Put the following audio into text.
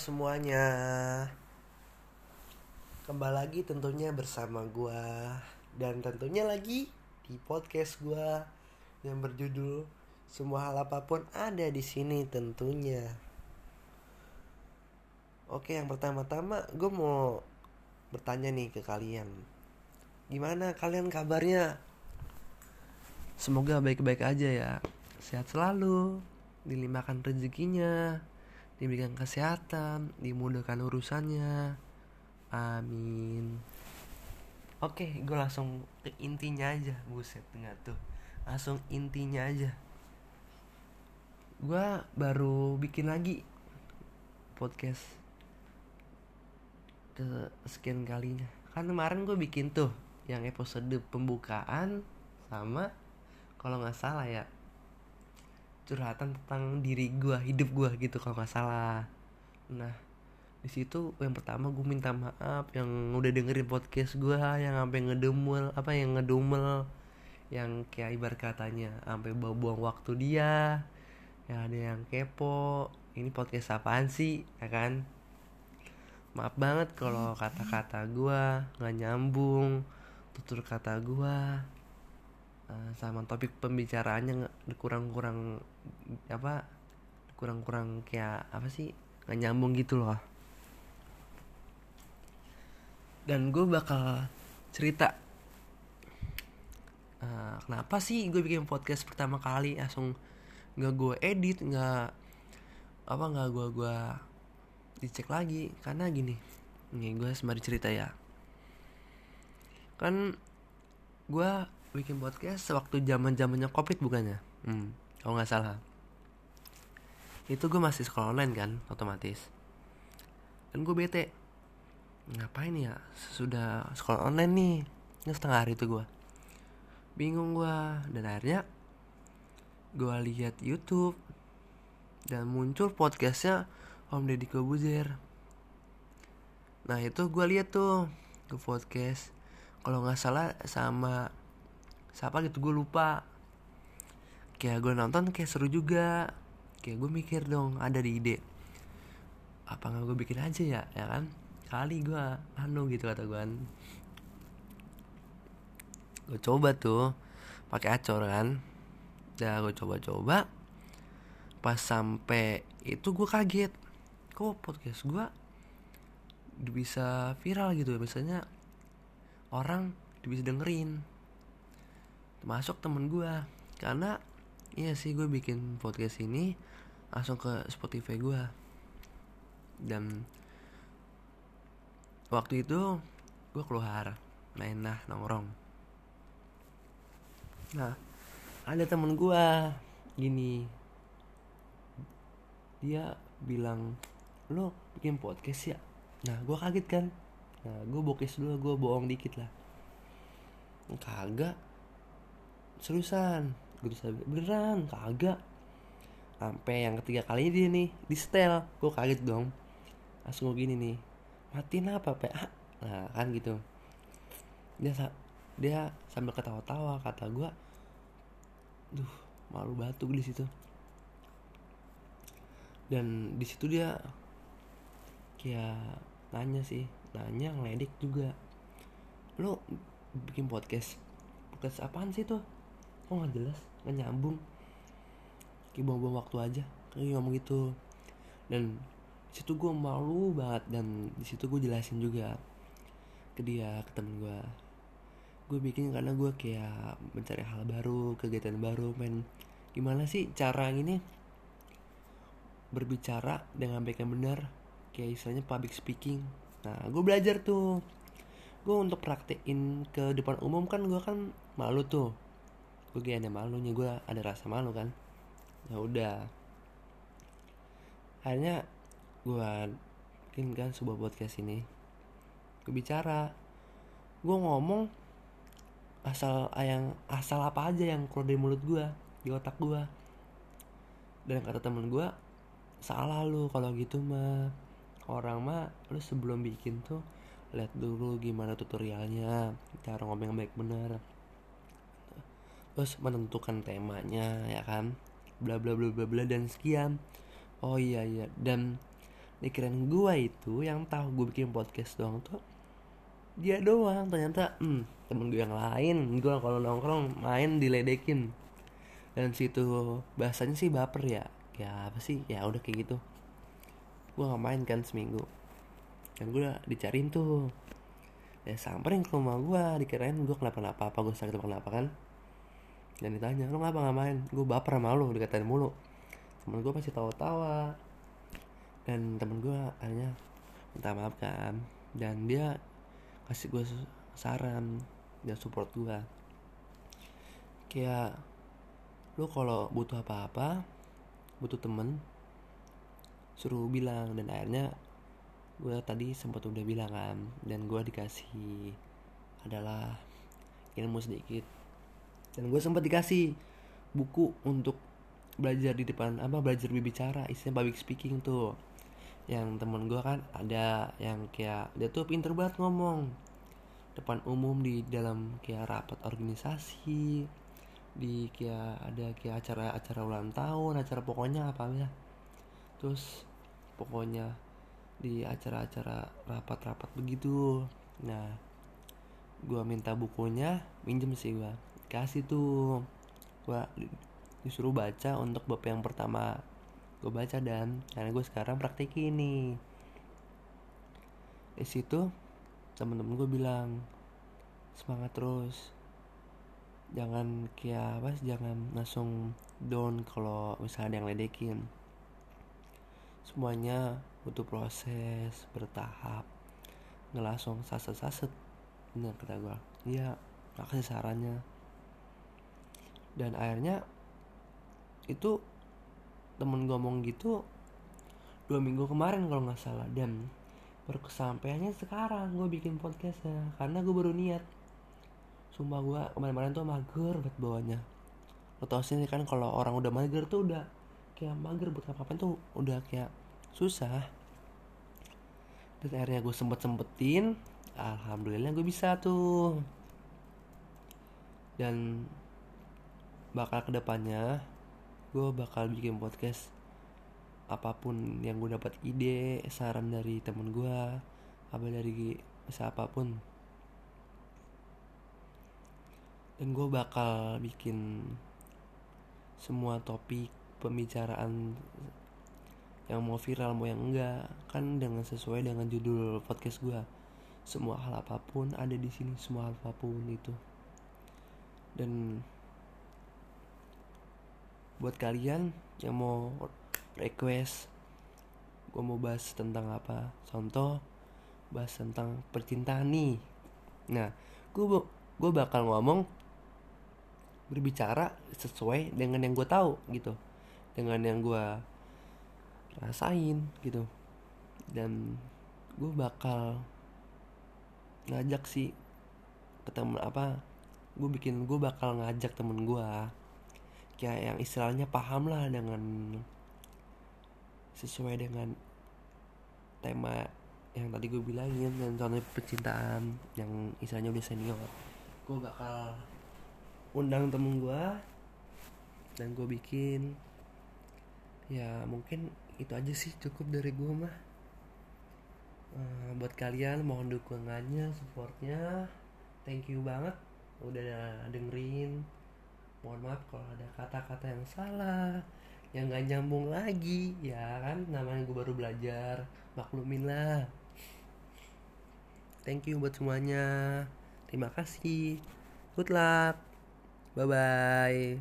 semuanya. Kembali lagi tentunya bersama gua. Dan tentunya lagi di podcast gua Yang berjudul Semua hal apa pun ada di sini tentunya. Oke yang pertama-tama gue mau bertanya nih ke kalian. Gimana kalian kabarnya? Semoga baik-baik aja ya. Sehat selalu Dilimpahkan rezekinya diberikan kesehatan, dimudahkan urusannya. Amin. Oke, gue langsung ke intinya aja, buset enggak tuh. Langsung intinya aja. Gue baru bikin lagi podcast ke sekian kalinya. Kan kemarin gue bikin tuh yang episode pembukaan sama kalau nggak salah ya curhatan tentang diri gue hidup gue gitu kalau nggak salah. Nah di situ yang pertama gue minta maaf yang udah dengerin podcast gue yang sampai ngedumel apa yang ngedumel yang kayak ibar katanya sampai buang waktu dia ya ada yang kepo ini podcast apaan sih? Ya kan? Maaf banget kalau kata-kata gue nggak nyambung tutur kata gue sama topik pembicaraannya kurang-kurang apa kurang-kurang kayak apa sih nggak nyambung gitu loh. Dan gue bakal cerita uh, kenapa sih gue bikin podcast pertama kali langsung nggak gue edit nggak apa nggak gue gue dicek lagi. Karena gini nih gue sembari cerita ya. Kan gue bikin podcast sewaktu zaman zamannya covid bukannya? Hmm, kalau nggak salah. Itu gue masih sekolah online kan otomatis. Dan gue bete. Ngapain ya? Sudah sekolah online nih. Ini setengah hari itu gue bingung gue dan akhirnya gue lihat YouTube. Dan muncul podcastnya Om Deddy Kobuzer. Nah itu gue lihat tuh. Ke podcast. Kalau nggak salah sama siapa gitu gue lupa. Kayak gue nonton kayak seru juga. Kayak gue mikir dong ada di ide. Apa nggak gue bikin aja ya ya kan? Kali gue anu gitu kata gue gue coba tuh pakai acor kan. Udah gue coba-coba. Pas sampai itu gue kaget. Kok podcast gue bisa viral gitu. Ya misalnya orang bisa dengerin termasuk temen gue karena iya sih gue bikin podcast ini langsung ke Spotify gue dan waktu itu gue keluar main nah nongkrong. Nah ada temen gue gini. Dia bilang lo bikin podcast ya? Nah gue kaget kan. Nah gue bokes dulu gue bohong dikit lah. Kagak seriusan? Gue bisa beneran? Kagak. Sampai yang ketiga kalinya dia nih di setel. Gue kaget dong. Langsung gue gini nih matiin apa PA nah kan gitu. Dia dia sambil ketawa-tawa kata gue duh malu batu di situ. Dan di situ dia kayak nanya sih nanya ngeledek juga. Lo bikin podcast podcast apaan sih tuh kok nggak jelas nggak nyambung. Kayak buang-buang waktu aja kayak ngomong gitu. Dan situ gue malu banget dan di situ gue jelasin juga ke dia ke temen gue gue bikin karena gue kayak mencari hal baru kegiatan baru main gimana sih cara ini? Berbicara dengan baik yang benar kayak istilahnya public speaking. Nah gue belajar tuh. Gue untuk praktekin ke depan umum kan gue kan malu tuh gue kayak ada malunya gue ada rasa malu kan. Ya udah. Akhirnya gue bikin kan sebuah podcast ini. Gue bicara. Gue ngomong asal yang asal apa aja yang keluar dari mulut gue di otak gue dan kata temen gue salah lu kalau gitu mah. Orang mah lu sebelum bikin tuh lihat dulu gimana tutorialnya cara ngomong yang baik bener terus menentukan temanya ya kan? Bla bla bla bla bla dan sekian. Oh iya iya. Dan dikirain gue itu yang tahu gue bikin podcast doang tuh dia doang. Ternyata hmm, temen gue yang lain. Gue kalau nongkrong main diledekin. Dan situ bahasanya sih baper ya. Ya apa sih? Ya udah kayak gitu. Gue nggak main kan seminggu. Dan gue udah dicariin tuh. Ya samperin ke rumah gue dikirain gue kenapa-napa apa gue sakit apa kenapa kan dan ditanya lu ngapa nggak main? Gue baper sama lu dikatain mulu. Temen gue pasti tawa-tawa. Dan temen gue akhirnya minta maaf kan. Dan dia kasih gue saran dan support gue kayak lu kalau butuh apa-apa butuh temen suruh bilang. Dan akhirnya gue tadi sempat udah bilang kan. Dan gue dikasih adalah ilmu sedikit dan gue sempat dikasih buku untuk belajar di depan apa belajar berbicara istilah public speaking tuh. Yang temen gue kan ada yang kayak dia tuh pinter banget ngomong. Depan umum di dalam kayak rapat organisasi di kayak ada kayak acara-acara ulang tahun acara pokoknya apa ya. Terus pokoknya di acara-acara rapat-rapat begitu. Nah gue minta bukunya minjem sih gue kasih tuh. Gue disuruh baca untuk bab yang pertama gue baca dan karena gue sekarang praktik ini. Di situ temen-temen gue bilang semangat terus. Jangan kayak apa jangan langsung down kalau misalnya ada yang ledekin. Semuanya butuh proses bertahap. Nggak langsung saset saset bener kata gue iya makasih sarannya dan akhirnya itu temen ngomong gitu dua minggu kemarin kalau nggak salah. Dan baru kesampaiannya sekarang gue bikin podcastnya karena gue baru niat. Sumpah gue kemarin-kemarin tuh mager buat bawahnya. Lo tau sih kan kalau orang udah mager tuh udah kayak mager buat apa-apa tuh udah kayak susah. Dan akhirnya gue sempet sempetin alhamdulillah gue bisa tuh. Dan bakal ke depannya gue bakal bikin podcast apa pun yang gue dapat ide saran dari temen gue apa dari siapa pun dan gue bakal bikin semua topik pembicaraan yang mau viral mau yang enggak kan dengan sesuai dengan judul podcast gue semua hal apa pun ada di sini semua hal apa pun itu. Dan buat kalian yang mau request gue mau bahas tentang apa? Contoh bahas tentang percintaan nih. Nah gue gue bakal ngomong berbicara sesuai dengan yang gue tahu gitu. Dengan yang gue rasain gitu. Dan gue bakal ngajak sih ketemu apa gue bikin gue bakal ngajak temen gue kayak yang istilahnya paham lah dengan sesuai dengan tema yang tadi gue bilangin dan contoh percintaan yang istilahnya udah senior. Gue bakal undang temen gue dan gue bikin. Ya mungkin itu aja sih cukup dari gue mah. Uh, buat kalian mohon dukungannya supportnya. Thank you banget udah dengerin mohon maaf kalau ada kata-kata yang salah yang gak nyambung lagi ya kan? Namanya gue baru belajar maklumin lah. Thank you buat semuanya. Terima kasih. Good luck. Bye bye